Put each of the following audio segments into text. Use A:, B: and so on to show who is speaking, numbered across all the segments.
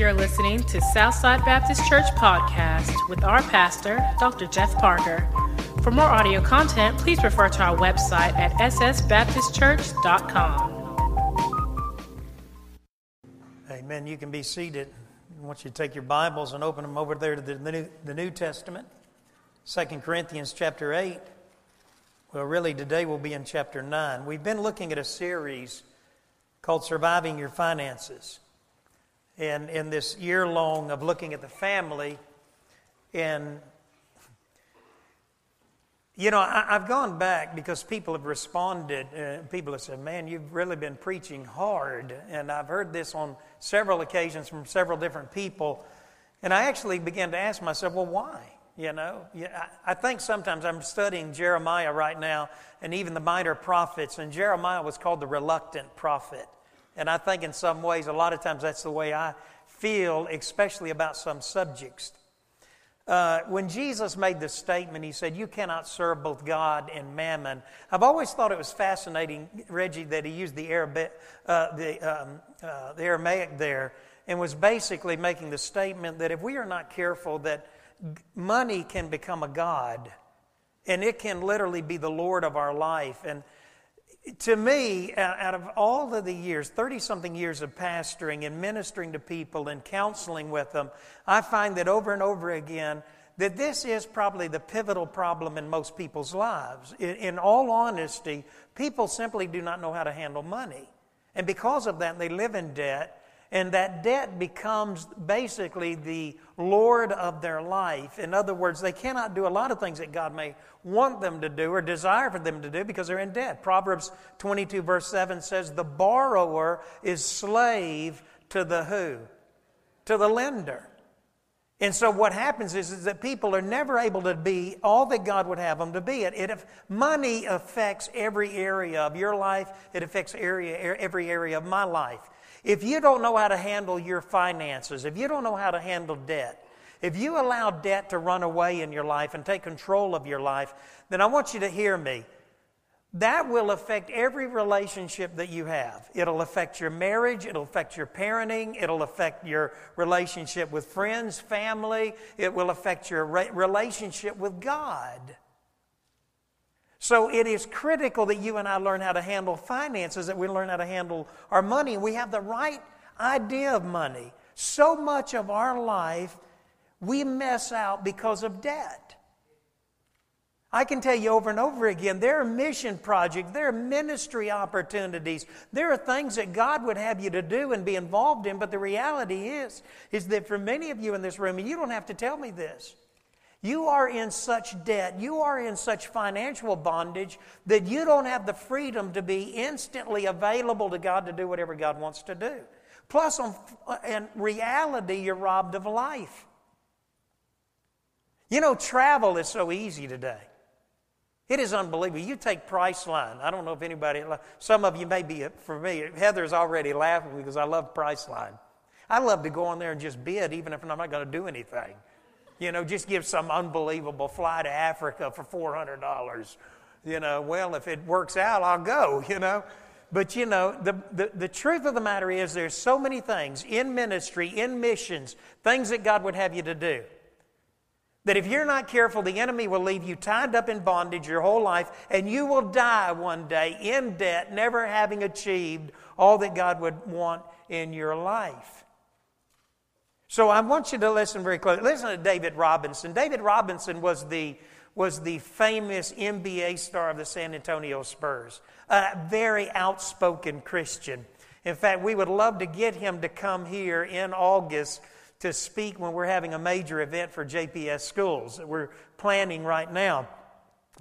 A: You're listening to Southside Baptist Church podcast with our pastor, Dr. Jeff Parker. For more audio content, please refer to our website at ssbaptistchurch.com.
B: Amen. You can be seated. I want you to take your Bibles and open them over there to the, New, the New Testament, 2 Corinthians chapter 8. Well, really, today we'll be in chapter 9. We've been looking at a series called Surviving Your Finances. And in this year long of looking at the family, and you know, I, have gone back because people have responded. Uh, people have said, Man, you've really been preaching hard. And I've heard this on several occasions from several different people. And I actually began to ask myself, Well, why? You know, I think sometimes I'm studying Jeremiah right now and even the minor prophets, and Jeremiah was called the reluctant prophet. And I think in some ways, a lot of times that's the way I feel, especially about some subjects. Uh, when Jesus made this statement, he said, You cannot serve both God and mammon. I've always thought it was fascinating, Reggie, that he used the, Arabic, uh, the, um, uh, the Aramaic there and was basically making the statement that if we are not careful, that money can become a God, and it can literally be the Lord of our life. And to me, out of all of the years, 30 something years of pastoring and ministering to people and counseling with them, I find that over and over again, that this is probably the pivotal problem in most people's lives. In, all honesty, people simply do not know how to handle money. And because of that, they live in debt and that debt becomes basically the Lord of their life. In other words, they cannot do a lot of things that God may want them to do or desire for them to do because they're in debt. Proverbs 22, verse 7 says, The borrower is slave to the who? To the lender. And so what happens is, is that people are never able to be all that God would have them to be. It, it money affects every area of your life. It affects area, every area of my life. If you don't know how to handle your finances, if you don't know how to handle debt, if you allow debt to run away in your life and take control of your life, then I want you to hear me. That will affect every relationship that you have. It'll affect your marriage, it'll affect your parenting, it'll affect your relationship with friends, family, it will affect your relationship with God. So it is critical that you and I learn how to handle finances, that we learn how to handle our money. We have the right idea of money. So much of our life we mess out because of debt. I can tell you over and over again, there are mission projects, there are ministry opportunities, there are things that God would have you to do and be involved in, but the reality is, is that for many of you in this room, and you don't have to tell me this, you are in such debt, you are in such financial bondage that you don't have the freedom to be instantly available to God to do whatever God wants to do. Plus, in reality, you're robbed of life. You know, travel is so easy today. It is unbelievable. You take Priceline. I don't know if anybody, some of you may be, me, Heather's already laughing because I love Priceline. I love to go on there and just bid, even if I'm not going to do anything. You know, just give some unbelievable fly to Africa for $400. You know, well, if it works out, I'll go, you know. But you know, the, the, the, truth of the matter is there's so many things in ministry, in missions, things that God would have you to do. That if you're not careful, the enemy will leave you tied up in bondage your whole life, and you will die one day in debt, never having achieved all that God would want in your life. So I want you to listen very closely. Listen to David Robinson. David Robinson was the, was the famous NBA star of the San Antonio Spurs, a very outspoken Christian. In fact, we would love to get him to come here in August to speak when we're having a major event for JPS schools that we're planning right now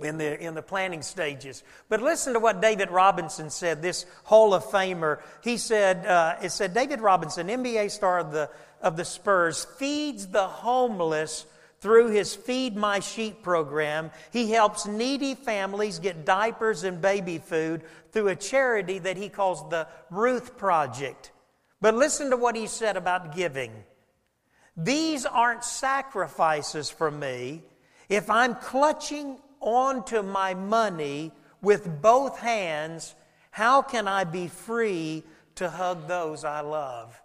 B: in the, in the planning stages. But listen to what David Robinson said, this Hall of Famer. He said, uh, it said, David Robinson, NBA star of the of the Spurs feeds the homeless through his Feed My Sheep program. He helps needy families get diapers and baby food through a charity that he calls the Ruth Project. But listen to what he said about giving. These aren't sacrifices for me. If I'm clutching onto my money with both hands, how can I be free to hug those I love?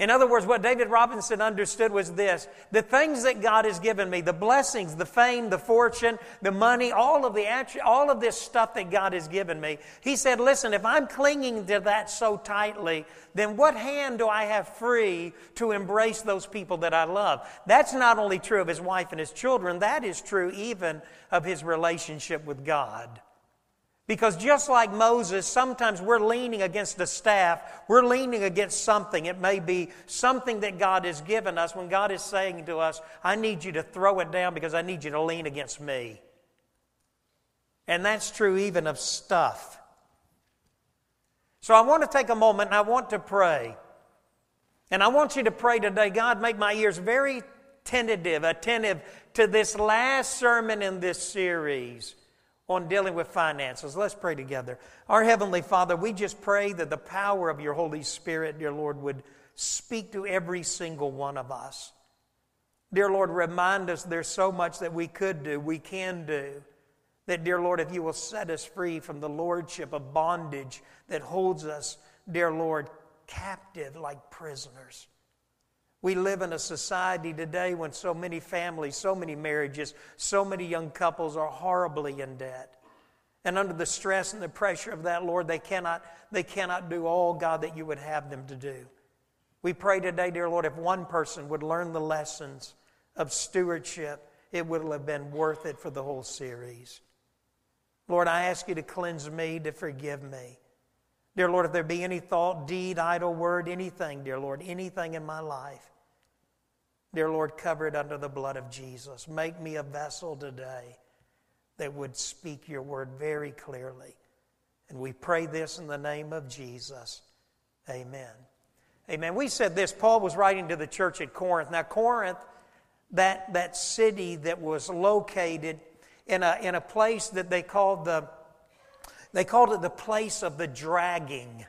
B: In other words, what David Robinson understood was this the things that God has given me, the blessings, the fame, the fortune, the money, all of, the, all of this stuff that God has given me. He said, Listen, if I'm clinging to that so tightly, then what hand do I have free to embrace those people that I love? That's not only true of his wife and his children, that is true even of his relationship with God. Because just like Moses, sometimes we're leaning against a staff, we're leaning against something. It may be something that God has given us when God is saying to us, I need you to throw it down because I need you to lean against me. And that's true even of stuff. So I want to take a moment and I want to pray. And I want you to pray today God, make my ears very tentative, attentive to this last sermon in this series on dealing with finances. Let's pray together. Our Heavenly Father, we just pray that the power of your Holy Spirit, dear Lord, would speak to every single one of us. Dear Lord, remind us there's so much that we could do, we can do. That, dear Lord, if you will set us free from the lordship of bondage that holds us, dear Lord, captive like prisoners. We live in a society today when so many families, so many marriages, so many young couples are horribly in debt. And under the stress and the pressure of that, Lord, they cannot, they cannot do all, God, that you would have them to do. We pray today, dear Lord, if one person would learn the lessons of stewardship, it would have been worth it for the whole series. Lord, I ask you to cleanse me, to forgive me. Dear Lord, if there be any thought, deed, idle word, anything, dear Lord, anything in my life, dear Lord, cover it under the blood of Jesus. Make me a vessel today that would speak your word very clearly. And we pray this in the name of Jesus. Amen. Amen. We said this. Paul was writing to the church at Corinth. Now, Corinth, that, that city that was located in a, in a place that they called the they called it the place of the dragging.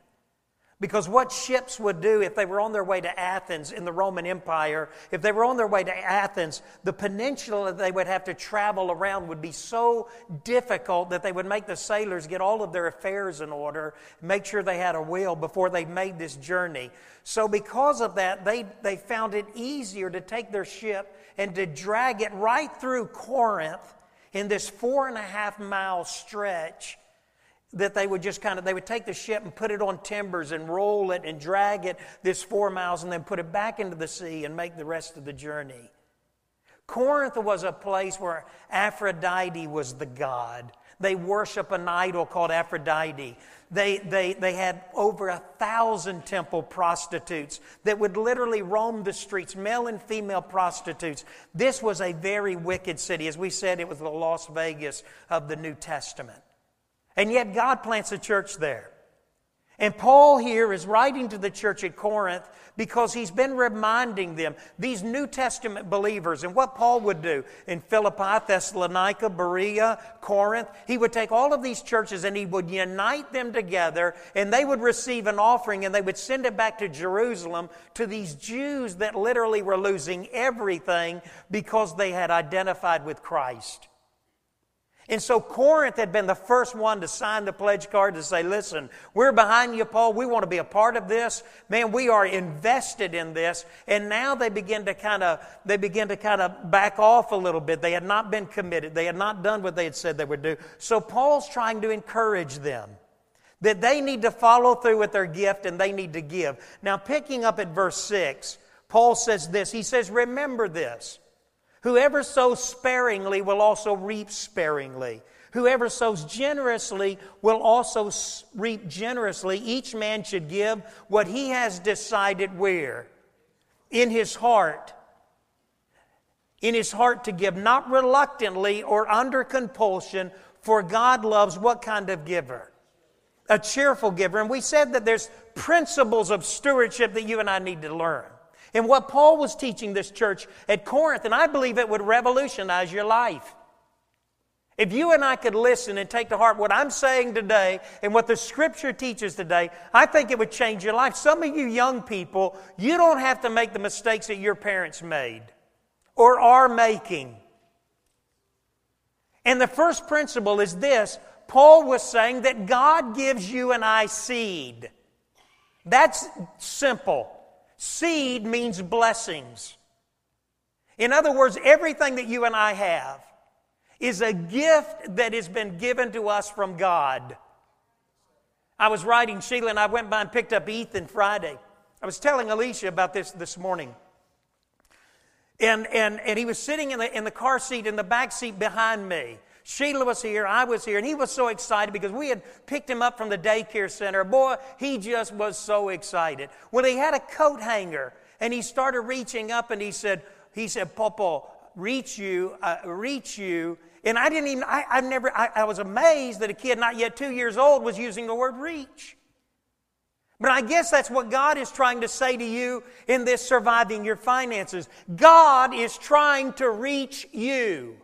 B: Because what ships would do if they were on their way to Athens in the Roman Empire, if they were on their way to Athens, the peninsula they would have to travel around would be so difficult that they would make the sailors get all of their affairs in order, make sure they had a will before they made this journey. So, because of that, they, they found it easier to take their ship and to drag it right through Corinth in this four and a half mile stretch that they would just kind of they would take the ship and put it on timbers and roll it and drag it this four miles and then put it back into the sea and make the rest of the journey corinth was a place where aphrodite was the god they worship an idol called aphrodite they, they, they had over a thousand temple prostitutes that would literally roam the streets, male and female prostitutes. This was a very wicked city. As we said, it was the Las Vegas of the New Testament. And yet God plants a church there. And Paul here is writing to the church at Corinth because he's been reminding them, these New Testament believers, and what Paul would do in Philippi, Thessalonica, Berea, Corinth. He would take all of these churches and he would unite them together, and they would receive an offering and they would send it back to Jerusalem to these Jews that literally were losing everything because they had identified with Christ. And so Corinth had been the first one to sign the pledge card to say, listen, we're behind you, Paul. We want to be a part of this. Man, we are invested in this. And now they begin to kind of, they begin to kind of back off a little bit. They had not been committed. They had not done what they had said they would do. So Paul's trying to encourage them that they need to follow through with their gift and they need to give. Now, picking up at verse 6, Paul says this. He says, remember this. Whoever sows sparingly will also reap sparingly. Whoever sows generously will also reap generously. Each man should give what he has decided where? In his heart. In his heart to give, not reluctantly or under compulsion, for God loves what kind of giver? A cheerful giver. And we said that there's principles of stewardship that you and I need to learn. And what Paul was teaching this church at Corinth, and I believe it would revolutionize your life. If you and I could listen and take to heart what I'm saying today and what the scripture teaches today, I think it would change your life. Some of you young people, you don't have to make the mistakes that your parents made or are making. And the first principle is this Paul was saying that God gives you and I seed. That's simple. Seed means blessings. In other words, everything that you and I have is a gift that has been given to us from God. I was writing Sheila and I went by and picked up Ethan Friday. I was telling Alicia about this this morning. And, and, and he was sitting in the, in the car seat, in the back seat behind me. Sheila was here, I was here, and he was so excited because we had picked him up from the daycare center. Boy, he just was so excited. Well, he had a coat hanger, and he started reaching up, and he said, he said, Popo, reach you, uh, reach you. And I didn't even, I, I've never, I, I was amazed that a kid not yet two years old was using the word reach. But I guess that's what God is trying to say to you in this surviving your finances. God is trying to reach you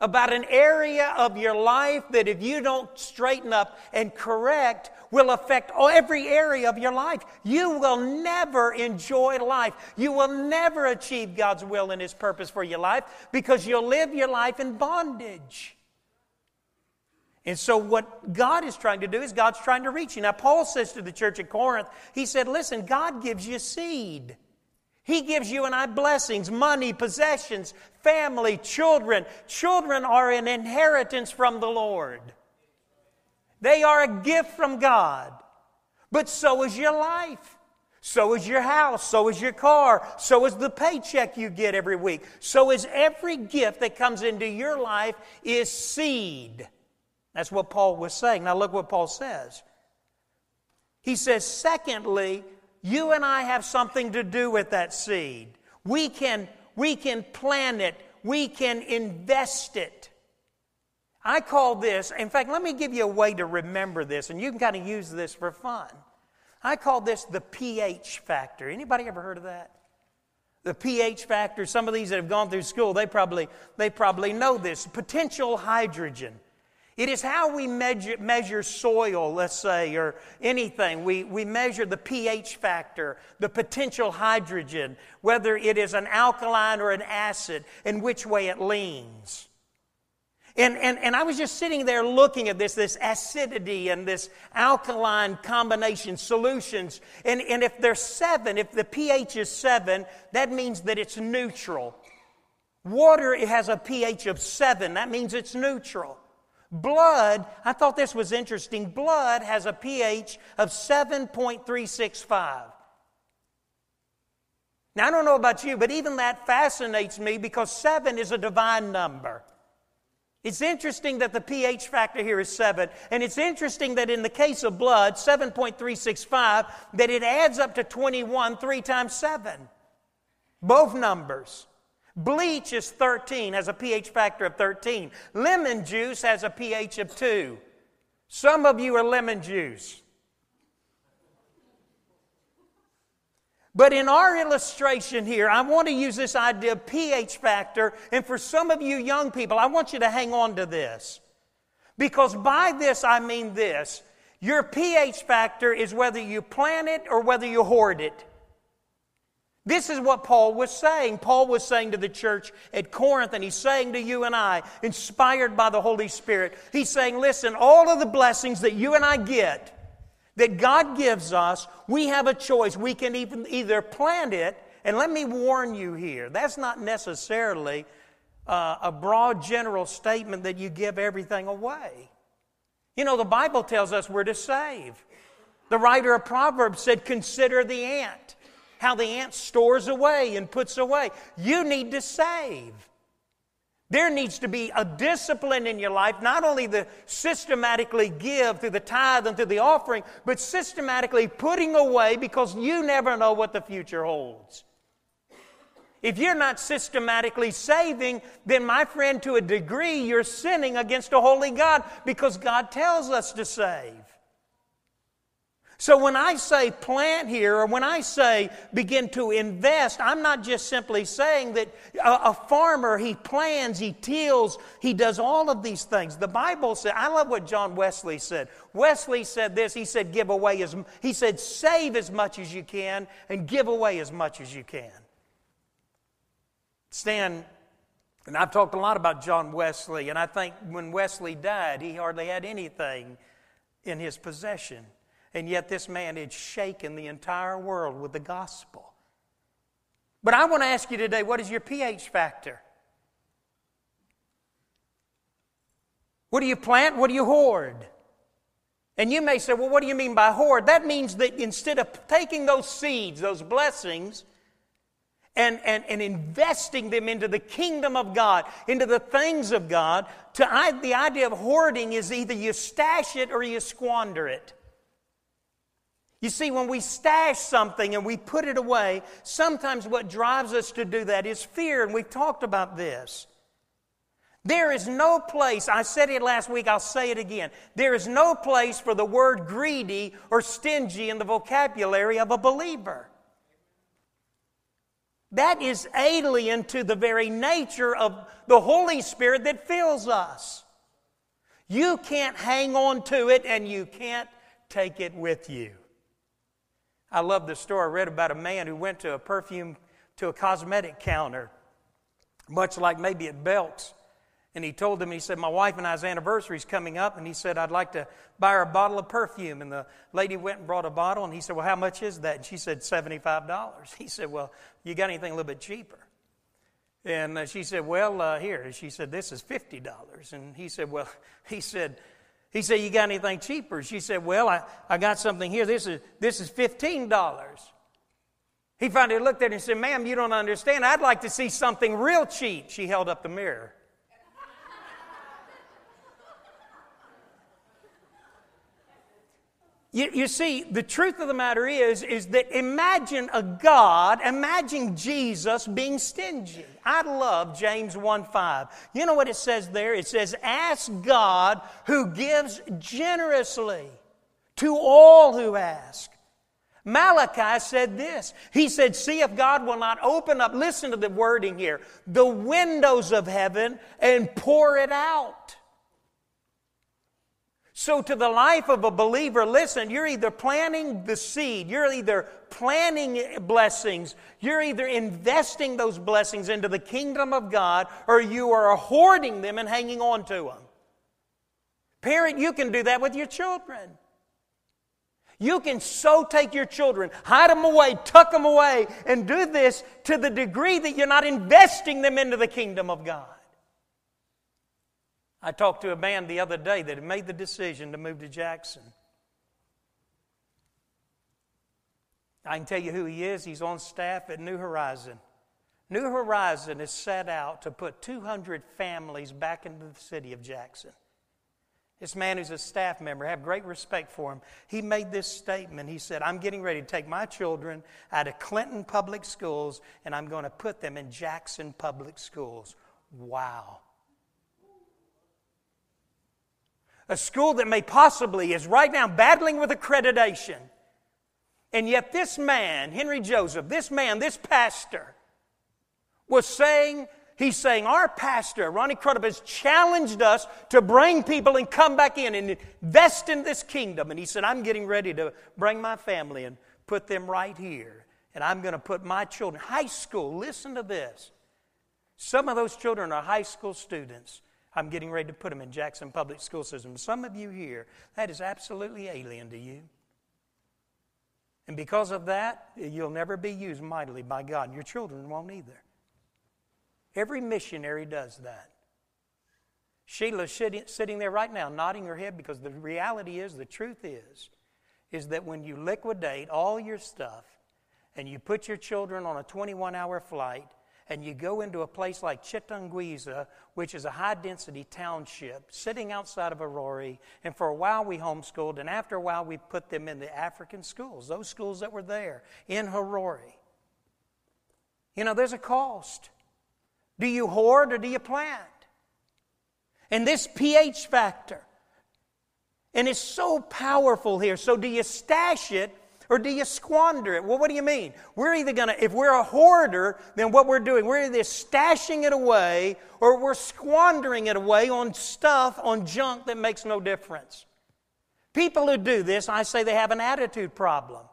B: about an area of your life that if you don't straighten up and correct will affect every area of your life. You will never enjoy life. You will never achieve God's will and His purpose for your life because you'll live your life in bondage. And so, what God is trying to do is God's trying to reach you. Now, Paul says to the church at Corinth, he said, Listen, God gives you seed. He gives you and I blessings, money, possessions, family, children. Children are an inheritance from the Lord. They are a gift from God. But so is your life. So is your house. So is your car. So is the paycheck you get every week. So is every gift that comes into your life is seed. That's what Paul was saying. Now look what Paul says. He says, secondly, you and I have something to do with that seed. We can, we can plant it, we can invest it. I call this, in fact, let me give you a way to remember this, and you can kind of use this for fun. I call this the pH factor. Anybody ever heard of that? The pH factor, some of these that have gone through school, they probably, they probably know this. Potential hydrogen. It is how we measure, measure soil, let's say, or anything. We, we measure the pH factor, the potential hydrogen, whether it is an alkaline or an acid, and which way it leans. And, and, and I was just sitting there looking at this, this acidity and this alkaline combination solutions. And, and if they're seven, if the pH is seven, that means that it's neutral. Water it has a pH of seven, that means it's neutral. Blood, I thought this was interesting. Blood has a pH of 7.365. Now, I don't know about you, but even that fascinates me because 7 is a divine number. It's interesting that the pH factor here is 7, and it's interesting that in the case of blood, 7.365, that it adds up to 21 3 times 7. Both numbers. Bleach is 13, has a pH factor of 13. Lemon juice has a pH of 2. Some of you are lemon juice. But in our illustration here, I want to use this idea of pH factor. And for some of you young people, I want you to hang on to this. Because by this, I mean this your pH factor is whether you plant it or whether you hoard it. This is what Paul was saying. Paul was saying to the church at Corinth, and he's saying to you and I, inspired by the Holy Spirit, he's saying, listen, all of the blessings that you and I get, that God gives us, we have a choice. We can even either plant it, and let me warn you here, that's not necessarily uh, a broad general statement that you give everything away. You know, the Bible tells us we're to save. The writer of Proverbs said, Consider the ant how the ant stores away and puts away. You need to save. There needs to be a discipline in your life, not only the systematically give through the tithe and through the offering, but systematically putting away because you never know what the future holds. If you're not systematically saving, then, my friend, to a degree, you're sinning against a holy God because God tells us to save. So when I say plant here, or when I say begin to invest, I'm not just simply saying that a, a, farmer, he plans, he tills, he does all of these things. The Bible said, I love what John Wesley said. Wesley said this, he said, give away as, he said, save as much as you can and give away as much as you can. Stan, and I've talked a lot about John Wesley, and I think when Wesley died, he hardly had anything in his possession. And yet, this man had shaken the entire world with the gospel. But I want to ask you today what is your pH factor? What do you plant? What do you hoard? And you may say, well, what do you mean by hoard? That means that instead of taking those seeds, those blessings, and, and, and investing them into the kingdom of God, into the things of God, to I, the idea of hoarding is either you stash it or you squander it. You see, when we stash something and we put it away, sometimes what drives us to do that is fear, and we've talked about this. There is no place, I said it last week, I'll say it again. There is no place for the word greedy or stingy in the vocabulary of a believer. That is alien to the very nature of the Holy Spirit that fills us. You can't hang on to it and you can't take it with you. I love the story I read about a man who went to a perfume, to a cosmetic counter, much like maybe at Belk's and he told them, he said, My wife and I's anniversary is coming up. And he said, I'd like to buy her a bottle of perfume. And the lady went and brought a bottle. And he said, Well, how much is that? And she said, $75. He said, Well, you got anything a little bit cheaper? And uh, she said, Well, uh, here. She said, This is $50. And he said, Well, he said, he said, You got anything cheaper? She said, Well, I, I got something here. This is, this is $15. He finally looked at her and said, Ma'am, you don't understand. I'd like to see something real cheap. She held up the mirror. You, you, see, the truth of the matter is, is that imagine a God, imagine Jesus being stingy. I love James 1 5. You know what it says there? It says, Ask God who gives generously to all who ask. Malachi said this. He said, See if God will not open up, listen to the wording here, the windows of heaven and pour it out. So, to the life of a believer, listen, you're either planting the seed, you're either planting blessings, you're either investing those blessings into the kingdom of God, or you are hoarding them and hanging on to them. Parent, you can do that with your children. You can so take your children, hide them away, tuck them away, and do this to the degree that you're not investing them into the kingdom of God. I talked to a man the other day that had made the decision to move to Jackson. I can tell you who he is. He's on staff at New Horizon. New Horizon has set out to put 200 families back into the city of Jackson. This man who's a staff member, I have great respect for him. He made this statement. He said, I'm getting ready to take my children out of Clinton Public Schools and I'm going to put them in Jackson Public Schools. Wow. A school that may possibly is right now battling with accreditation. And yet, this man, Henry Joseph, this man, this pastor, was saying, he's saying, our pastor, Ronnie Crudup, has challenged us to bring people and come back in and invest in this kingdom. And he said, I'm getting ready to bring my family and put them right here. And I'm going to put my children, high school, listen to this. Some of those children are high school students. I'm getting ready to put them in Jackson Public School System. Some of you here, that is absolutely alien to you. And because of that, you'll never be used mightily by God, your children won't either. Every missionary does that. Sheila's sitting, sitting there right now, nodding her head because the reality is, the truth is, is that when you liquidate all your stuff and you put your children on a 21 hour flight and you go into a place like Chitungwiza, which is a high density township sitting outside of Harare. And for a while we homeschooled, and after a while we put them in the African schools, those schools that were there in Harare. You know, there's a cost. Do you hoard or do you plant? And this pH factor, and it's so powerful here. So, do you stash it or do you squander it? Well, what do you mean? We're either going to, if we're a hoarder, then what we're doing, we're either stashing it away or we're squandering it away on stuff, on junk that makes no difference. People who do this, I say they have an attitude problem.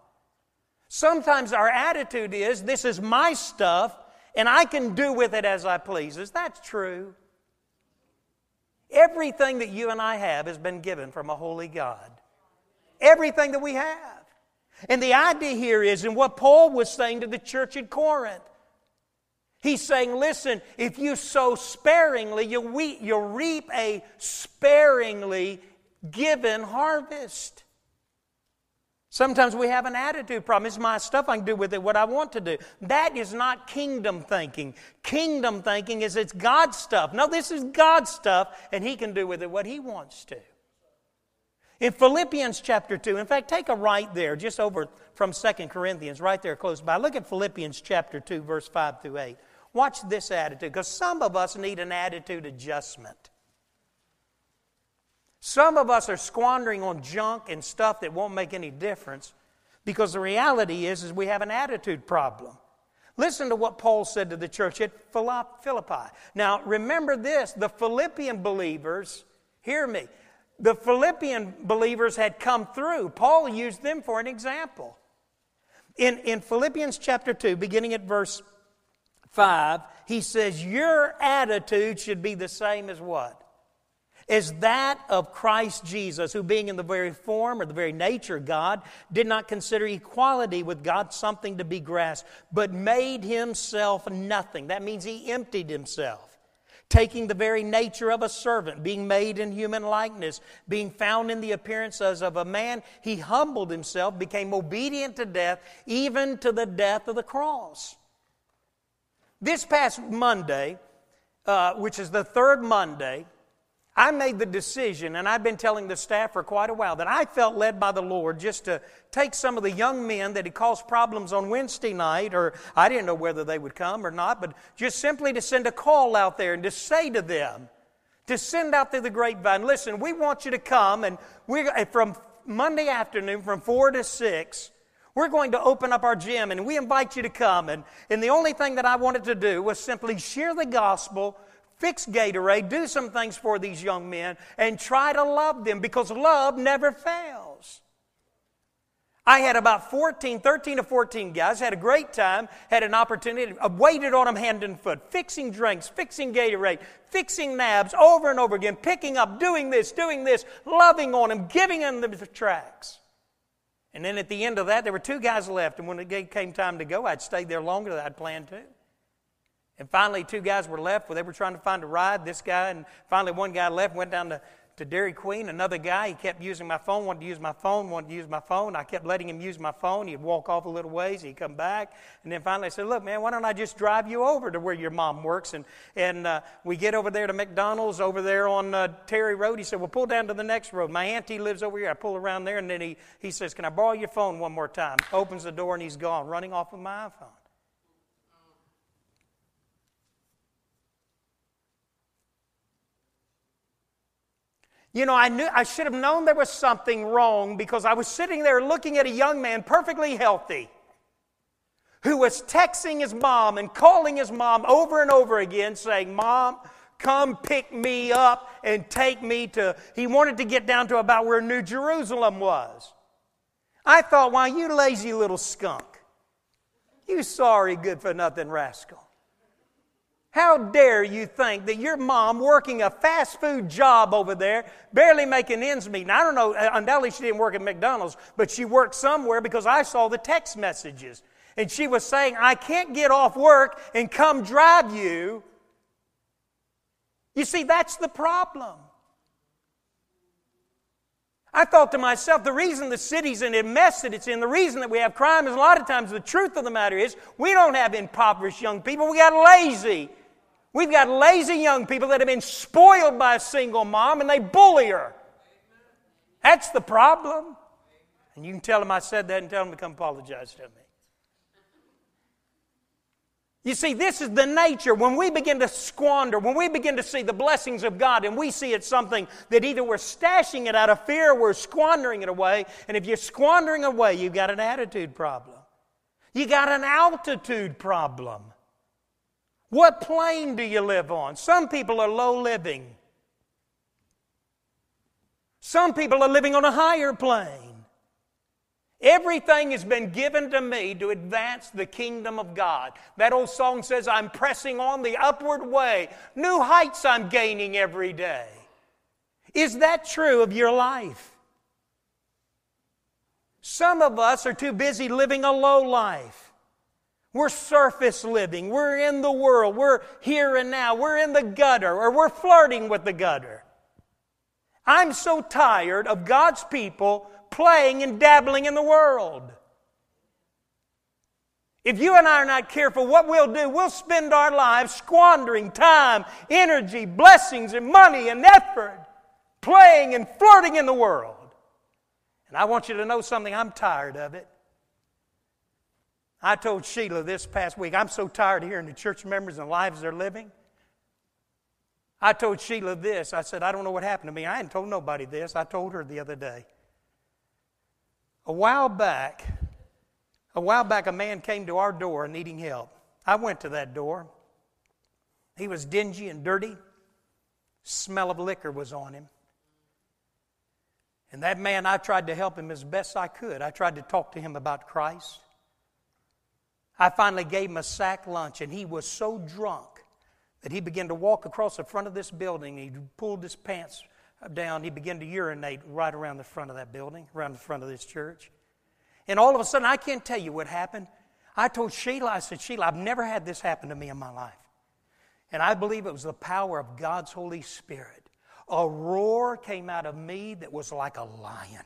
B: Sometimes our attitude is, this is my stuff and I can do with it as I please. Is that true? Everything that you and I have has been given from a holy God. everything that we have. And the idea here is, and what Paul was saying to the church at Corinth, he's saying, listen, if you sow sparingly, you'll, you'll reap a sparingly given harvest. Sometimes we have an attitude problem. It's my stuff. I can do with it what I want to do. That is not kingdom thinking. Kingdom thinking is it's God's stuff. No, this is God's stuff, and He can do with it what He wants to. In Philippians chapter 2, in fact, take a right there, just over from 2 Corinthians, right there close by. Look at Philippians chapter 2, verse 5 through 8. Watch this attitude, because some of us need an attitude adjustment. Some of us are squandering on junk and stuff that won't make any difference because the reality is, is we have an attitude problem. Listen to what Paul said to the church at Philippi. Now, remember this the Philippian believers, hear me, the Philippian believers had come through. Paul used them for an example. In, in Philippians chapter 2, beginning at verse 5, he says, Your attitude should be the same as what? is that of Christ Jesus, who, being in the very form or the very nature of God, did not consider equality with God something to be grasped, but made himself nothing. That means he emptied himself. Taking the very nature of a servant, being made in human likeness, being found in the appearance as of a man, he humbled himself, became obedient to death, even to the death of the cross. This past Monday, uh, which is the third Monday, I made the decision, and I've been telling the staff for quite a while, that I felt led by the Lord just to take some of the young men that had caused problems on Wednesday night, or I didn't know whether they would come or not, but just simply to send a call out there and to say to them, to send out through the grapevine, listen, we want you to come, and we're, eh, from Monday afternoon from 4 to 6, we're going to open up our gym, and we invite you to come. And, and the only thing that I wanted to do was simply share the gospel fix Gatorade, do some things for these young men, and try to love them because love never fails. I had about 14, 13 to 14 guys, had a great time, had an opportunity, I waited on them hand and foot, fixing drinks, fixing Gatorade, fixing nabs over and over again, picking up, doing this, doing this, loving on them, giving them the tracks. And then at the end of that, there were two guys left, and when it came time to go, I'd stayed there longer than I'd planned to. And finally, two guys were left where they were trying to find a ride. This guy, and finally, one guy left, went down to, to Dairy Queen. Another guy, he kept using my phone, wanted to use my phone, wanted to use my phone. I kept letting him use my phone. He'd walk off a little ways, he'd come back. And then finally, I said, Look, man, why don't I just drive you over to where your mom works? And, and uh, we get over there to McDonald's over there on uh, Terry Road. He said, Well, pull down to the next road. My auntie lives over here. I pull around there, and then he, he says, Can I borrow your phone one more time? Opens the door, and he's gone, running off with my iPhone. You know, I knew I should have known there was something wrong because I was sitting there looking at a young man perfectly healthy who was texting his mom and calling his mom over and over again saying, "Mom, come pick me up and take me to he wanted to get down to about where New Jerusalem was. I thought, why you lazy little skunk. You sorry good for nothing rascal. How dare you think that your mom working a fast food job over there, barely making ends meet? Now, I don't know, uh, undoubtedly she didn't work at McDonald's, but she worked somewhere because I saw the text messages. And she was saying, I can't get off work and come drive you. You see, that's the problem. I thought to myself, the reason the city's in a mess that it's in, the reason that we have crime is a lot of times the truth of the matter is we don't have impoverished young people, we got lazy We've got lazy young people that have been spoiled by a single mom and they bully her. That's the problem. And you can tell them I said that and tell them to come apologize to me. You see, this is the nature. When we begin to squander, when we begin to see the blessings of God and we see it something that either we're stashing it out of fear or we're squandering it away, and if you're squandering away, you've got an attitude problem. You got an altitude problem. What plane do you live on? Some people are low living. Some people are living on a higher plane. Everything has been given to me to advance the kingdom of God. That old song says, I'm pressing on the upward way. New heights I'm gaining every day. Is that true of your life? Some of us are too busy living a low life. We're surface living. We're in the world. We're here and now. We're in the gutter or we're flirting with the gutter. I'm so tired of God's people playing and dabbling in the world. If you and I are not careful, what we'll do, we'll spend our lives squandering time, energy, blessings, and money and effort playing and flirting in the world. And I want you to know something, I'm tired of it. I told Sheila this past week, I'm so tired of hearing the church members and the lives they're living. I told Sheila this. I said, I don't know what happened to me. I hadn't told nobody this. I told her the other day. A while back, a while back, a man came to our door needing help. I went to that door. He was dingy and dirty. Smell of liquor was on him. And that man, I tried to help him as best I could. I tried to talk to him about Christ. I finally gave him a sack lunch, and he was so drunk that he began to walk across the front of this building. He pulled his pants down. He began to urinate right around the front of that building, around the front of this church. And all of a sudden, I can't tell you what happened. I told Sheila, I said, Sheila, I've never had this happen to me in my life. And I believe it was the power of God's Holy Spirit. A roar came out of me that was like a lion.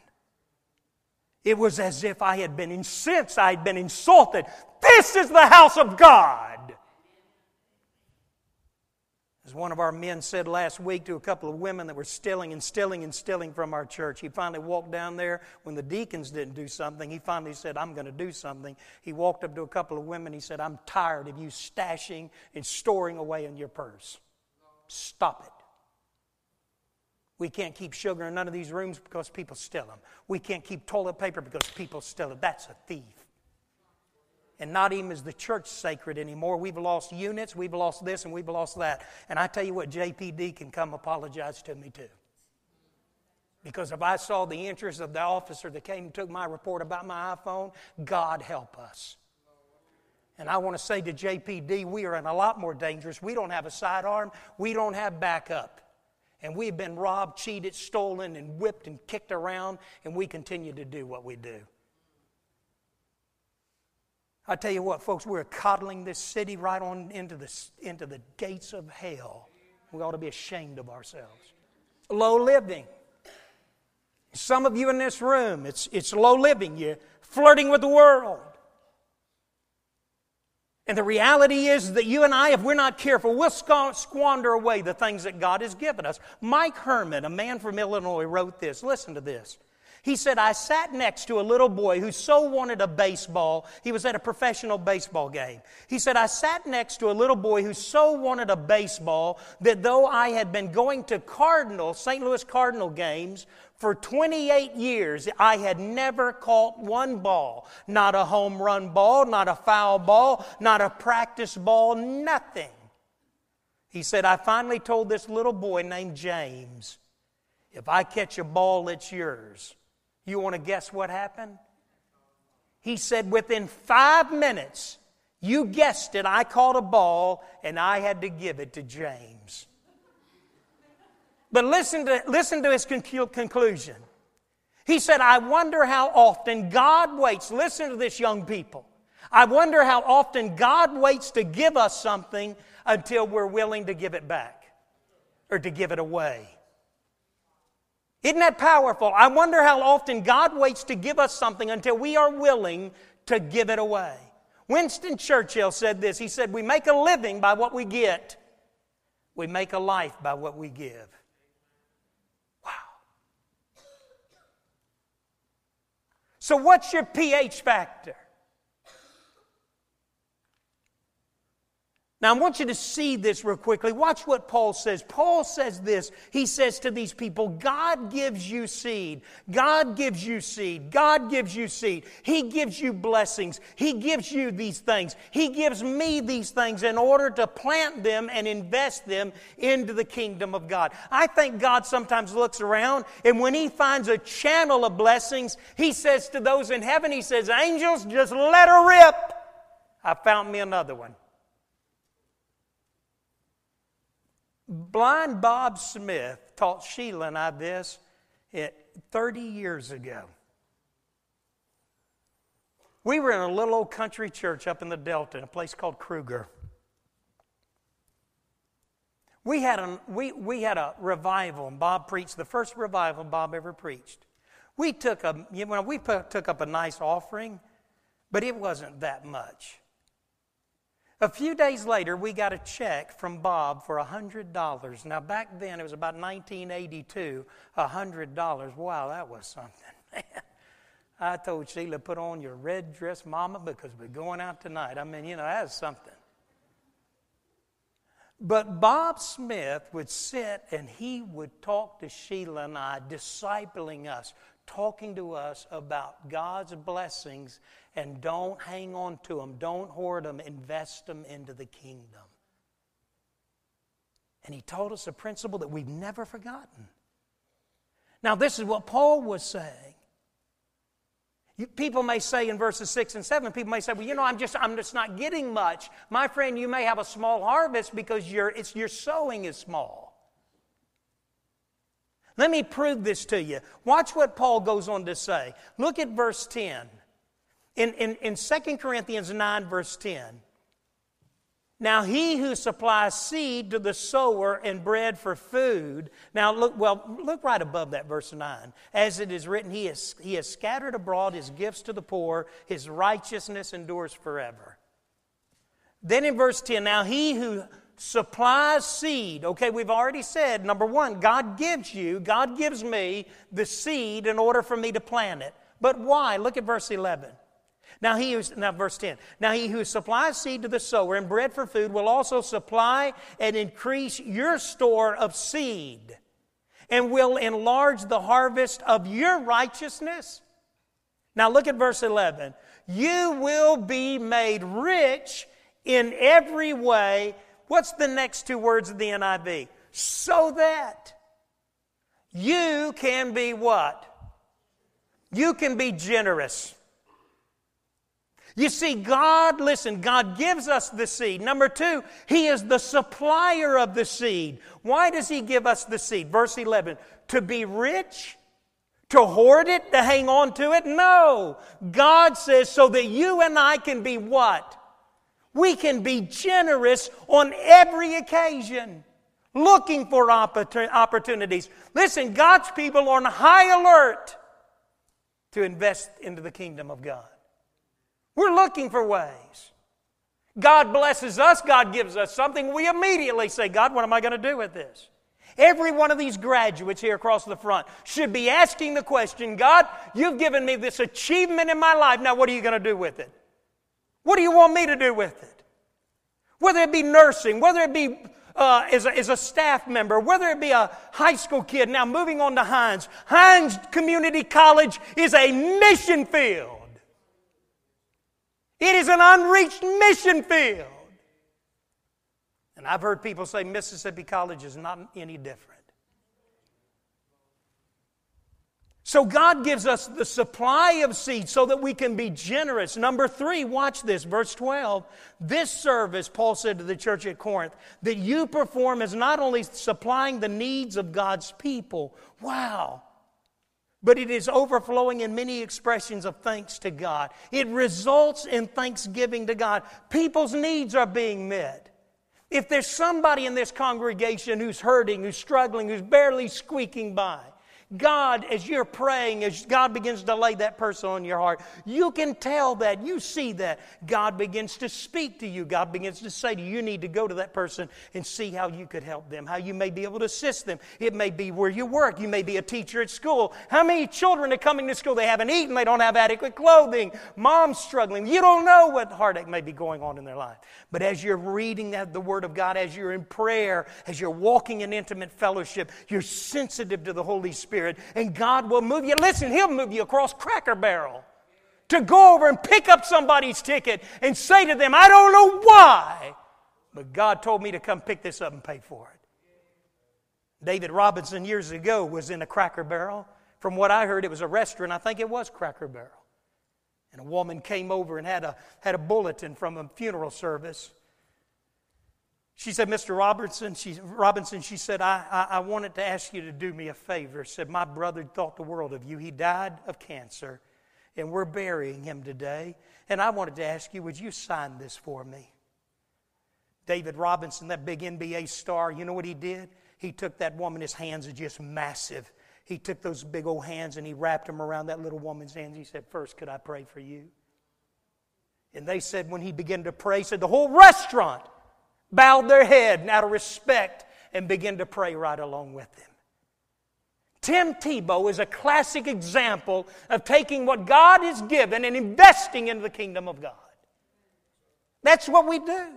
B: It was as if I had been incensed, I had been insulted. This is the house of God. As one of our men said last week to a couple of women that were stealing and stealing and stealing from our church, he finally walked down there when the deacons didn't do something. He finally said, I'm going to do something. He walked up to a couple of women. He said, I'm tired of you stashing and storing away in your purse. Stop it. We can't keep sugar in none of these rooms because people steal them. We can't keep toilet paper because people steal it. That's a thief and not even is the church sacred anymore. We've lost units, we've lost this, and we've lost that. And I tell you what, JPD can come apologize to me too. Because if I saw the interest of the officer that came and took my report about my iPhone, God help us. And I want to say to JPD, we are in a lot more dangerous. We don't have a sidearm, we don't have backup. And we've been robbed, cheated, stolen, and whipped and kicked around, and we continue to do what we do. I tell you what, folks, we're coddling this city right on into the, into the gates of hell. We ought to be ashamed of ourselves. Low living. Some of you in this room, it's, it's low living. You're flirting with the world. And the reality is that you and I, if we're not careful, we'll squander away the things that God has given us. Mike Herman, a man from Illinois, wrote this. Listen to this. He said, I sat next to a little boy who so wanted a baseball. He was at a professional baseball game. He said, I sat next to a little boy who so wanted a baseball that though I had been going to Cardinal, St. Louis Cardinal games for 28 years, I had never caught one ball. Not a home run ball, not a foul ball, not a practice ball, nothing. He said, I finally told this little boy named James, if I catch a ball, it's yours. You want to guess what happened? He said, within five minutes, you guessed it, I caught a ball and I had to give it to James. But listen to, listen to his conclusion. He said, I wonder how often God waits. Listen to this, young people. I wonder how often God waits to give us something until we're willing to give it back or to give it away. Isn't that powerful? I wonder how often God waits to give us something until we are willing to give it away. Winston Churchill said this He said, We make a living by what we get, we make a life by what we give. Wow. So, what's your pH factor? Now, I want you to see this real quickly. Watch what Paul says. Paul says this. He says to these people, God gives you seed. God gives you seed. God gives you seed. He gives you blessings. He gives you these things. He gives me these things in order to plant them and invest them into the kingdom of God. I think God sometimes looks around and when He finds a channel of blessings, He says to those in heaven, He says, Angels, just let her rip. I found me another one. Blind Bob Smith taught Sheila and I this 30 years ago. We were in a little old country church up in the Delta in a place called Cruger. We had, a, we, we had a revival, and Bob preached the first revival Bob ever preached. We took, a, you know, we took up a nice offering, but it wasn't that much. A few days later, we got a check from Bob for $100. Now, back then, it was about 1982, $100. Wow, that was something. I told Sheila, put on your red dress, Mama, because we're going out tonight. I mean, you know, that's something. But Bob Smith would sit and he would talk to Sheila and I, discipling us, talking to us about God's blessings, and don't hang on to them, don't hoard them, invest them into the kingdom. And he taught us a principle that we've never forgotten. Now, this is what Paul was saying. People may say in verses 6 and 7, people may say, well, you know, I'm just, I'm just not getting much. My friend, you may have a small harvest because your, it's, your sowing is small. Let me prove this to you. Watch what Paul goes on to say. Look at verse 10. In, in, in 2 Corinthians 9, verse 10, now he who supplies seed to the sower and bread for food. Now look, well, look right above that verse 9. As it is written, he has, he has scattered abroad his gifts to the poor, his righteousness endures forever. Then in verse 10, now he who supplies seed. Okay, we've already said, number one, God gives you, God gives me the seed in order for me to plant it. But why? Look at verse 11. Now he who's, now verse 10. Now he who supplies seed to the sower and bread for food will also supply and increase your store of seed and will enlarge the harvest of your righteousness. Now look at verse 11. You will be made rich in every way. What's the next two words of the NIV? So that you can be what? You can be generous. You see, God, listen, God gives us the seed. Number two, He is the supplier of the seed. Why does He give us the seed? Verse 11, to be rich? To hoard it? To hang on to it? No. God says so that you and I can be what? We can be generous on every occasion, looking for opportunities. Listen, God's people are on high alert to invest into the kingdom of God. We're looking for ways. God blesses us, God gives us something. We immediately say, God, what am I going to do with this? Every one of these graduates here across the front should be asking the question God, you've given me this achievement in my life. Now, what are you going to do with it? What do you want me to do with it? Whether it be nursing, whether it be uh, as, a, as a staff member, whether it be a high school kid. Now, moving on to Hinds. Hinds Community College is a mission field. It is an unreached mission field. And I've heard people say Mississippi College is not any different. So God gives us the supply of seed so that we can be generous. Number three, watch this, verse 12. This service, Paul said to the church at Corinth, that you perform is not only supplying the needs of God's people. Wow but it is overflowing in many expressions of thanks to God. It results in thanksgiving to God. People's needs are being met. If there's somebody in this congregation who's hurting, who's struggling, who's barely squeaking by, God, as you're praying, as God begins to lay that person on your heart, you can tell that, you see that. God begins to speak to you. God begins to say to you, you need to go to that person and see how you could help them, how you may be able to assist them. It may be where you work. You may be a teacher at school. How many children are coming to school? They haven't eaten, they don't have adequate clothing. Mom's struggling. You don't know what heartache may be going on in their life. But as you're reading the Word of God, as you're in prayer, as you're walking in intimate fellowship, you're sensitive to the Holy Spirit. Spirit, and God will move you. Listen, He'll move you across Cracker Barrel to go over and pick up somebody's ticket and say to them, I don't know why, but God told me to come pick this up and pay for it. David Robinson years ago was in a Cracker Barrel. From what I heard, it was a restaurant. I think it was Cracker Barrel. And a woman came over and had a, had a bulletin from a funeral service. She said, Mr. Robertson, she, Robinson, she said, I, I, I wanted to ask you to do me a favor. Said, My brother thought the world of you. He died of cancer. and we're burying him today. And I wanted to ask you, would you sign this for me? David Robinson, that big NBA star, you know what he did? He took that woman, his hands are just massive. He took those big old hands and he wrapped them around that little woman's hands. He said, First, could I pray for you? And they said, when he began to pray, said the whole restaurant bowed their head out of respect and began to pray right along with them. Tim Tebow is a classic example of taking what God has given and investing into the kingdom of God. That's what we do.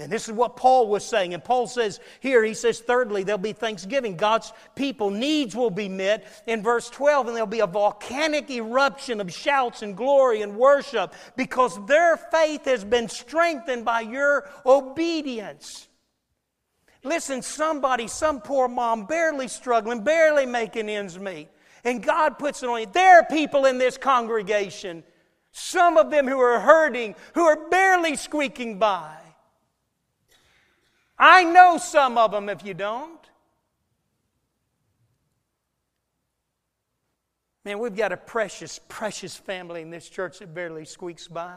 B: And this is what Paul was saying. And Paul says here, he says, thirdly, there'll be thanksgiving. God's people needs will be met in verse 12, and there'll be a volcanic eruption of shouts and glory and worship because their faith has been strengthened by your obedience. Listen, somebody, some poor mom, barely struggling, barely making ends meet, and God puts it on you. There are people in this congregation, some of them who are hurting, who are barely squeaking by. I know some of them if you don't. Man, we've got a precious, precious family in this church that barely squeaks by.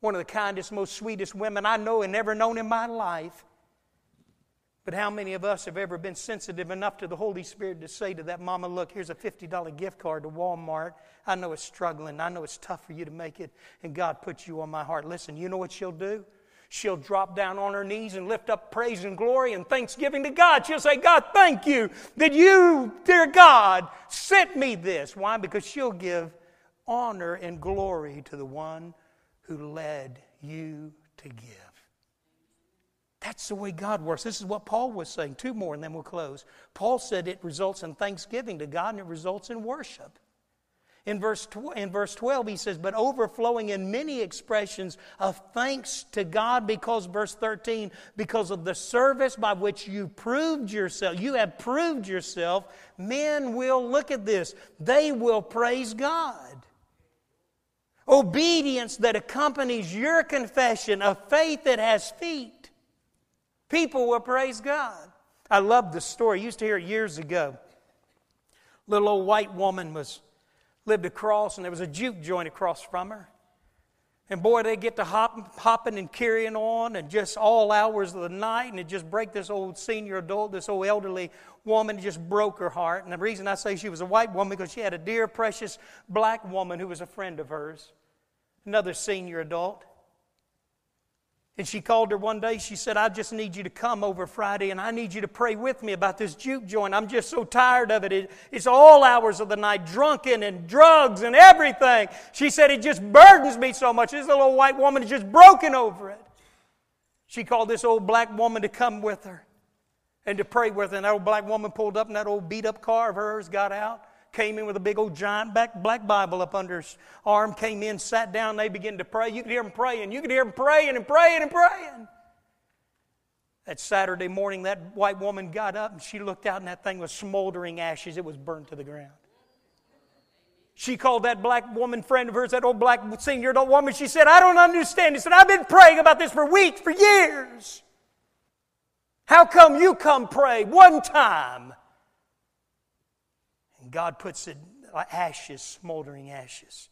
B: One of the kindest, most sweetest women I know and ever known in my life. But how many of us have ever been sensitive enough to the Holy Spirit to say to that mama, look, here's a $50 gift card to Walmart. I know it's struggling. I know it's tough for you to make it, and God put you on my heart. Listen, you know what she'll do? She'll drop down on her knees and lift up praise and glory and thanksgiving to God. She'll say, God, thank you that you, dear God, sent me this. Why? Because she'll give honor and glory to the one who led you to give. That's the way God works. This is what Paul was saying. Two more and then we'll close. Paul said it results in thanksgiving to God and it results in worship. In verse, tw- in verse 12, he says, But overflowing in many expressions of thanks to God, because, verse 13, because of the service by which you proved yourself, you have proved yourself, men will, look at this, they will praise God. Obedience that accompanies your confession of faith that has feet. People will praise God. I love this story. I used to hear it years ago. Little old white woman was lived across, and there was a juke joint across from her. And boy, they get to hop, hopping and carrying on, and just all hours of the night, and it just break this old senior adult, this old elderly woman. It just broke her heart. And the reason I say she was a white woman because she had a dear, precious black woman who was a friend of hers, another senior adult. And she called her one day. She said, I just need you to come over Friday and I need you to pray with me about this juke joint. I'm just so tired of it. it. It's all hours of the night, drunken and drugs and everything. She said, It just burdens me so much. This little white woman is just broken over it. She called this old black woman to come with her and to pray with her. And that old black woman pulled up in that old beat up car of hers, got out, came in with a big old giant black Bible up under his arm, came in, sat down, they began to pray. You could hear them praying. You could hear them praying and praying and praying. That Saturday morning, that white woman got up and she looked out, and that thing was smoldering ashes. It was burned to the ground. She called that black woman friend of hers, that old black senior adult woman. She said, I don't understand. He said, I've been praying about this for weeks, for years. How come you come pray one time God puts it ashes, smoldering ashes.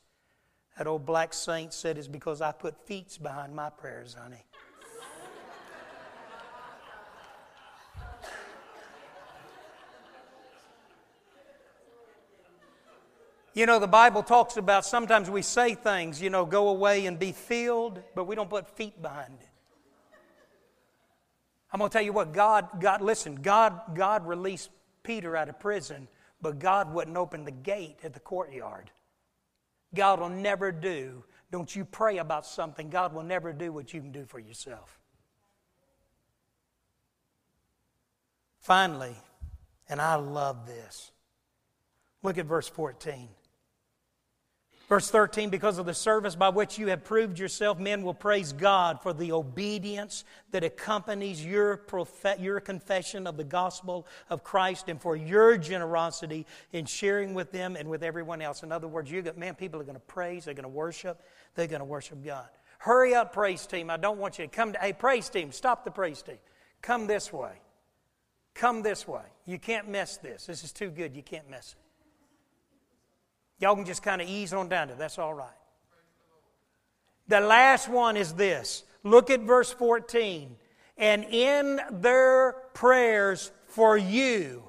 B: That old black saint said it's because I put feet behind my prayers, honey. You know, the Bible talks about sometimes we say things, you know, go away and be filled, but we don't put feet behind it. I'm going to tell you what, God, God, listen, God, God released Peter out of prison but God wouldn't open the gate at the courtyard. God will never do. Don't you pray about something, God will never do what you can do for yourself. Finally, and I love this, look at verse 14. Verse 13, because of the service by which you have proved yourself, men will praise God for the obedience that accompanies your, prof- your confession of the gospel of Christ and for your generosity in sharing with them and with everyone else. In other words, you got, man, people are going to praise, they're going to worship, they're going to worship God. Hurry up, praise team. I don't want you to come to, hey, praise team, stop the praise team. Come this way. Come this way. You can't miss this. This is too good. You can't miss it. Y'all can just kind of ease on down to it. That's all right. The last one is this. Look at verse 14. And in their prayers for you,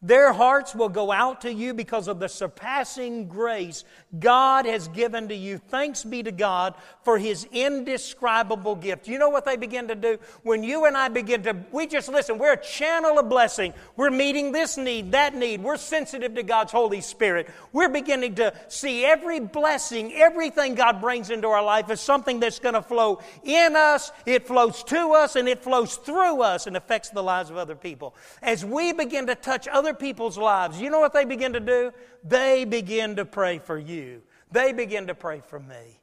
B: their hearts will go out to you because of the surpassing grace God has given to you. Thanks be to God for His indescribable gift. You know what they begin to do? When you and I begin to, we just listen, we're a channel of blessing. We're meeting this need, that need. We're sensitive to God's Holy Spirit. We're beginning to see every blessing, everything God brings into our life is something that's going to flow in us, it flows to us, and it flows through us and affects the lives of other people. As we begin to touch other other people's lives, you know what they begin to do? They begin to pray for you. They begin to pray for me.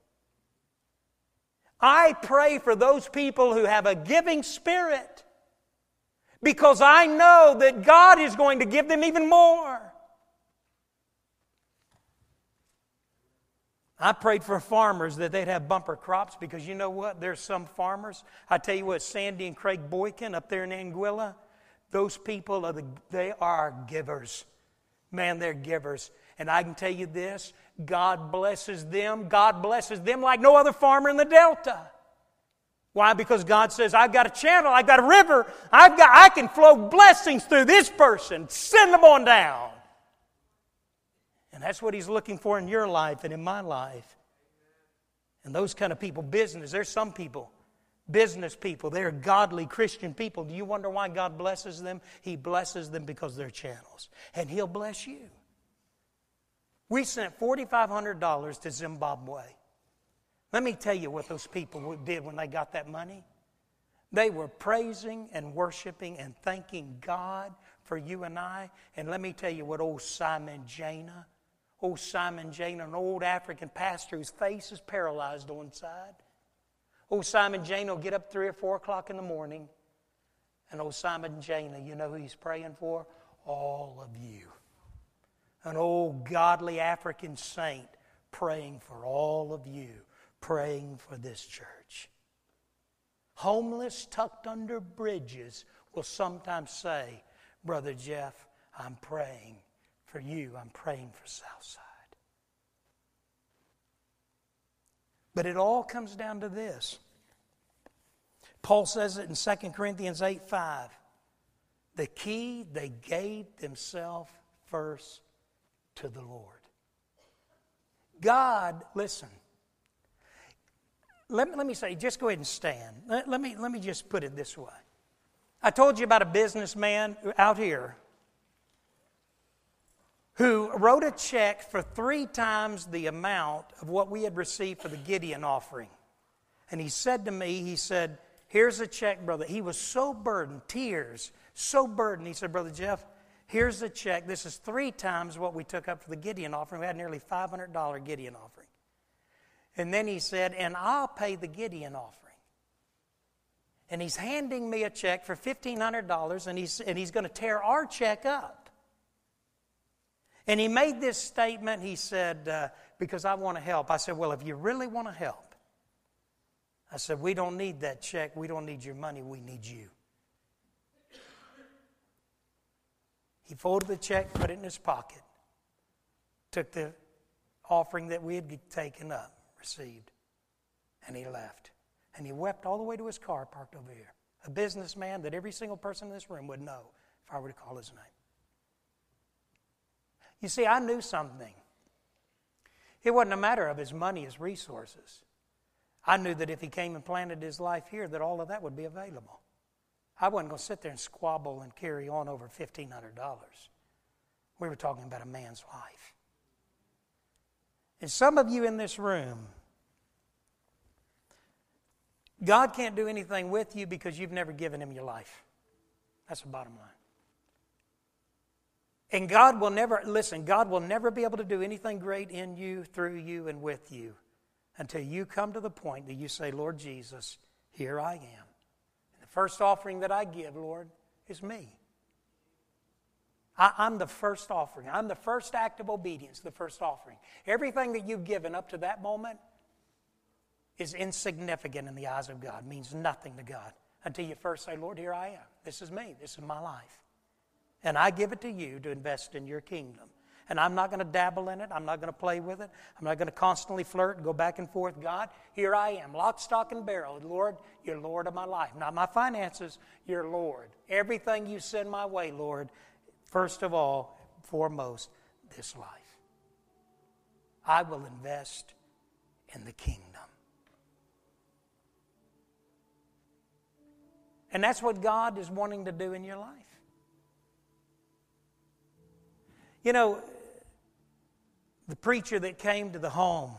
B: I pray for those people who have a giving spirit because I know that God is going to give them even more. I prayed for farmers that they'd have bumper crops because you know what? There's some farmers. I tell you what, Sandy and Craig Boykin up there in Anguilla, those people are the, they are givers. Man, they're givers. And I can tell you this God blesses them. God blesses them like no other farmer in the Delta. Why? Because God says, I've got a channel, I've got a river, I've got, I can flow blessings through this person. Send them on down. And that's what He's looking for in your life and in my life. And those kind of people, business, there's some people business people. They're godly Christian people. Do you wonder why God blesses them? He blesses them because they're channels. And He'll bless you. We sent $4,500 to Zimbabwe. Let me tell you what those people did when they got that money. They were praising and worshiping and thanking God for you and I. And let me tell you what old Simon Jana, old Simon Jana, an old African pastor whose face is paralyzed on side. Old Simon Jane will get up three or four o'clock in the morning, and old Simon Jane, you know who he's praying for? All of you. An old godly African saint praying for all of you, praying for this church. Homeless, tucked under bridges, will sometimes say, Brother Jeff, I'm praying for you. I'm praying for Southside. But it all comes down to this. Paul says it in 2 Corinthians 8 5. The key, they gave themselves first to the Lord. God, listen. Let me, let me say, just go ahead and stand. Let, let, me, let me just put it this way. I told you about a businessman out here who wrote a check for three times the amount of what we had received for the Gideon offering. And he said to me, he said, Here's a check, brother. He was so burdened, tears, so burdened. He said, Brother Jeff, here's the check. This is three times what we took up for the Gideon offering. We had nearly $500 Gideon offering. And then he said, And I'll pay the Gideon offering. And he's handing me a check for $1,500, and he's, and he's going to tear our check up. And he made this statement. He said, uh, Because I want to help. I said, Well, if you really want to help, I said, We don't need that check. We don't need your money. We need you. He folded the check, put it in his pocket, took the offering that we had taken up, received, and he left. And he wept all the way to his car parked over here. A businessman that every single person in this room would know if I were to call his name. You see, I knew something. It wasn't a matter of his money, his resources. I knew that if he came and planted his life here, that all of that would be available. I wasn't going to sit there and squabble and carry on over $1,500. We were talking about a man's life. And some of you in this room, God can't do anything with you because you've never given him your life. That's the bottom line. And God will never, listen, God will never be able to do anything great in you, through you, and with you until you come to the point that you say, Lord Jesus, here I am. And the first offering that I give, Lord, is me. I, am the first offering. I'm the first act of obedience, the first offering. Everything that you've given up to that moment is insignificant in the eyes of God, means nothing to God until you first say, Lord, here I am. This is me. This is my life. And I give it to you to invest in your kingdom. and I'm not going to dabble in it. I'm not going to play with it. I'm not going to constantly flirt and go back and forth. God, here I am, lock, stock, and barrel. Lord, you're Lord of my life. Not my finances, you're Lord. Everything you send my way, Lord, first of all, foremost, this life. I will invest in the kingdom. And that's what God is wanting to do in your life. You know, the preacher that came to the home,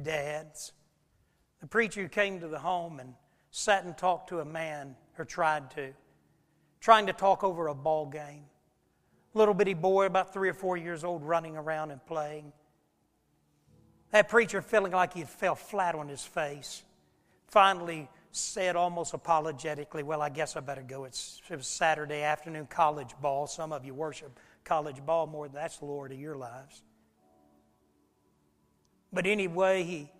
B: dads, the preacher who came to the home and sat and talked to a man, or tried to, trying to talk over a ball game. Little bitty boy, about three or four years old, running around and playing. That preacher feeling like he fell flat on his face. Finally said almost apologetically, Well, I guess I better go. It's, it was Saturday afternoon college ball. Some of you worship college ball more that's the Lord of your lives. But anyway, he,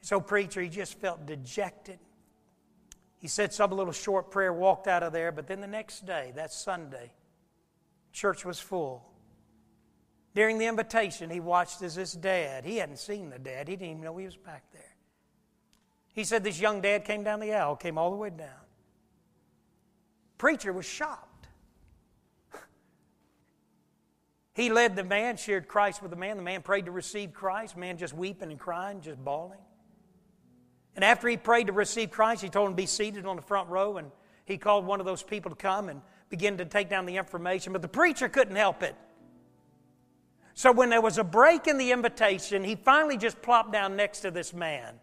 B: so preacher, he just felt dejected. He said some little short prayer, walked out of there, but then the next day, that Sunday, church was full. During the invitation, he watched as his dad, he hadn't seen the dad, he didn't even know he was back there. He said this young dad came down the aisle, came all the way down. Preacher was shocked. He led the man, shared Christ with the man. The man prayed to receive Christ. The man just weeping and crying, just bawling. And after he prayed to receive Christ, he told him to be seated on the front row, and he called one of those people to come and begin to take down the information. But the preacher couldn't help it. So when there was a break in the invitation, he finally just plopped down next to this man.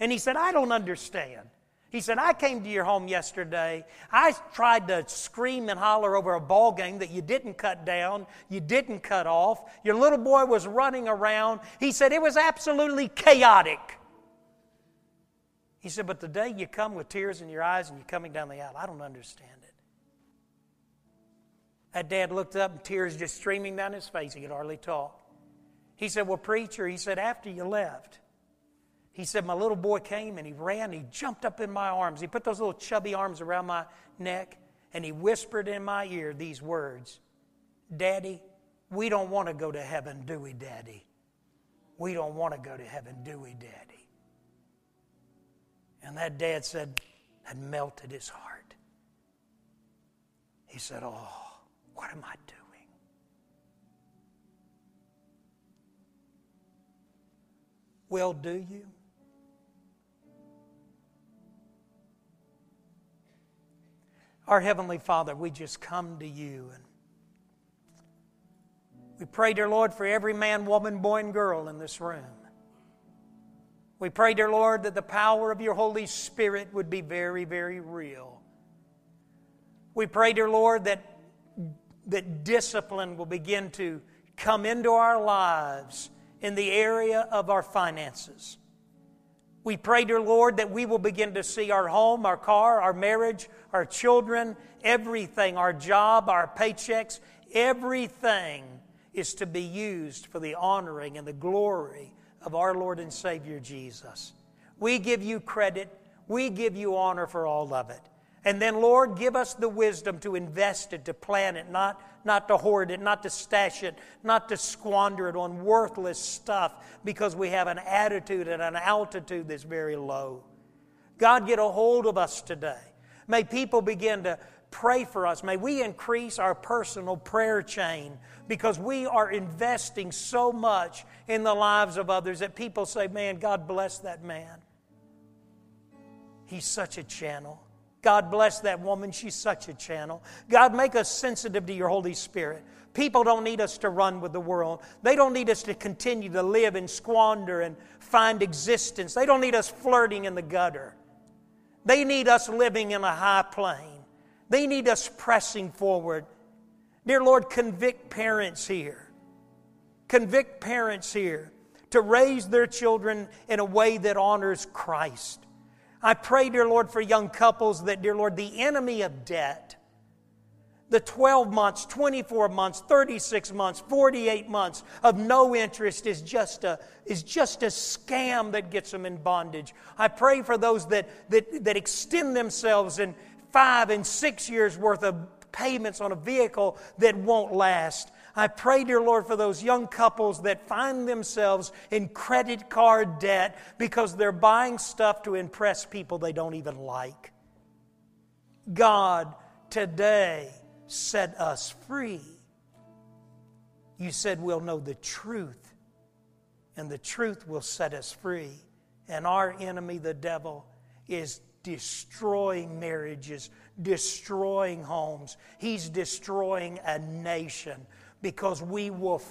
B: And he said, I don't understand. He said, I came to your home yesterday. I tried to scream and holler over a ball game that you didn't cut down, you didn't cut off. Your little boy was running around. He said, it was absolutely chaotic. He said, but the day you come with tears in your eyes and you're coming down the aisle, I don't understand. It. That dad looked up and tears just streaming down his face. He could hardly talk. He said, Well, preacher, he said, after you left, he said, My little boy came and he ran, he jumped up in my arms. He put those little chubby arms around my neck and he whispered in my ear these words Daddy, we don't want to go to heaven, do we, Daddy? We don't want to go to heaven, do we, Daddy? And that dad said, had melted his heart. He said, Oh, what am I doing? Well, do you? Our Heavenly Father, we just come to you and we pray, dear Lord, for every man, woman, boy, and girl in this room. We pray, dear Lord, that the power of your Holy Spirit would be very, very real. We pray, dear Lord, that that discipline will begin to come into our lives in the area of our finances. We pray, dear Lord, that we will begin to see our home, our car, our marriage, our children, everything, our job, our paychecks, everything is to be used for the honoring and the glory of our Lord and Savior Jesus. We give you credit, we give you honor for all of it. And then, Lord, give us the wisdom to invest it, to plan it, not, not to hoard it, not to stash it, not to squander it on worthless stuff because we have an attitude and an altitude that's very low. God, get a hold of us today. May people begin to pray for us. May we increase our personal prayer chain because we are investing so much in the lives of others that people say, Man, God bless that man. He's such a channel. God bless that woman. She's such a channel. God, make us sensitive to your Holy Spirit. People don't need us to run with the world. They don't need us to continue to live and squander and find existence. They don't need us flirting in the gutter. They need us living in a high plane. They need us pressing forward. Dear Lord, convict parents here. Convict parents here to raise their children in a way that honors Christ. I pray, dear Lord, for young couples that, dear Lord, the enemy of debt, the 12 months, 24 months, 36 months, 48 months of no interest is just a, is just a scam that gets them in bondage. I pray for those that, that, that extend themselves in five and six years worth of payments on a vehicle that won't last. I pray, dear Lord, for those young couples that find themselves in credit card debt because they're buying stuff to impress people they don't even like. God, today, set us free. You said we'll know the truth, and the truth will set us free. And our enemy, the devil, is destroying marriages, destroying homes. He's destroying a nation because we will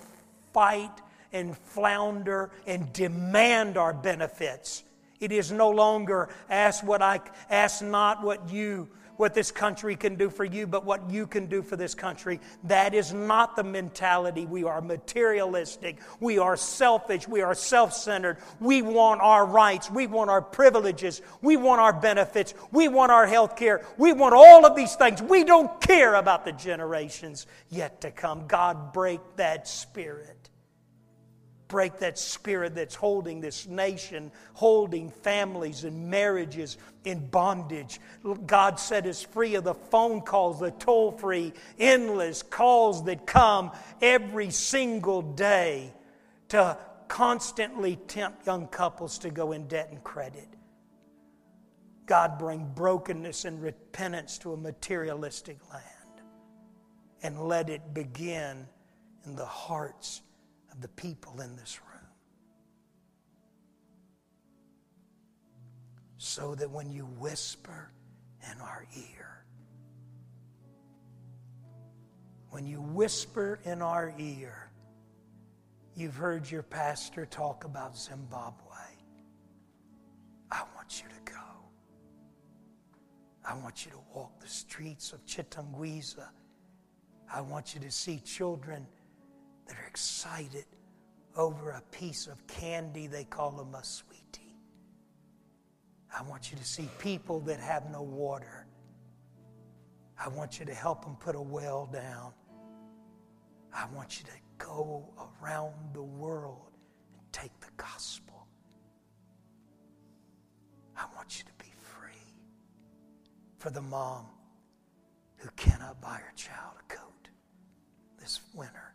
B: fight and flounder and demand our benefits. It is no longer ask what I ask not what you what this country can do for you, but what you can do for this country. That is not the mentality. We are materialistic. We are selfish. We are self centered. We want our rights. We want our privileges. We want our benefits. We want our health care. We want all of these things. We don't care about the generations yet to come. God, break that spirit break that spirit that's holding this nation, holding families and marriages in bondage. God set us free of the phone calls, the toll free, endless calls that come every single day to constantly tempt young couples to go in debt and credit. God, bring brokenness and repentance to a materialistic land and let it begin in the hearts the people in this room. So that when you whisper in our ear, when you whisper in our ear, you've heard your pastor talk about Zimbabwe. I want you to go. I want you to walk the streets of Chitungwiza. I want you to see children that are excited over a piece of candy they call a sweetie. I want you to see people that have no water. I want you to help them put a well down. I want you to go around the world and take the gospel. I want you to be free for the mom who cannot buy her child a coat this winter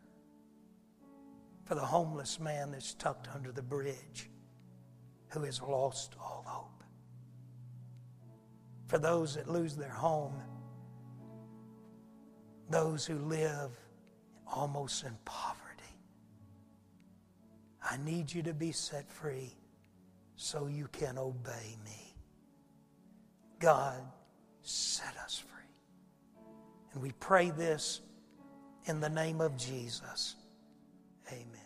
B: for the homeless man that's tucked under the bridge who has lost all hope, for those that lose their home, those who live almost in poverty. I need you to be set free so you can obey me. God, set us free. And we pray this in the name of Jesus. Amen.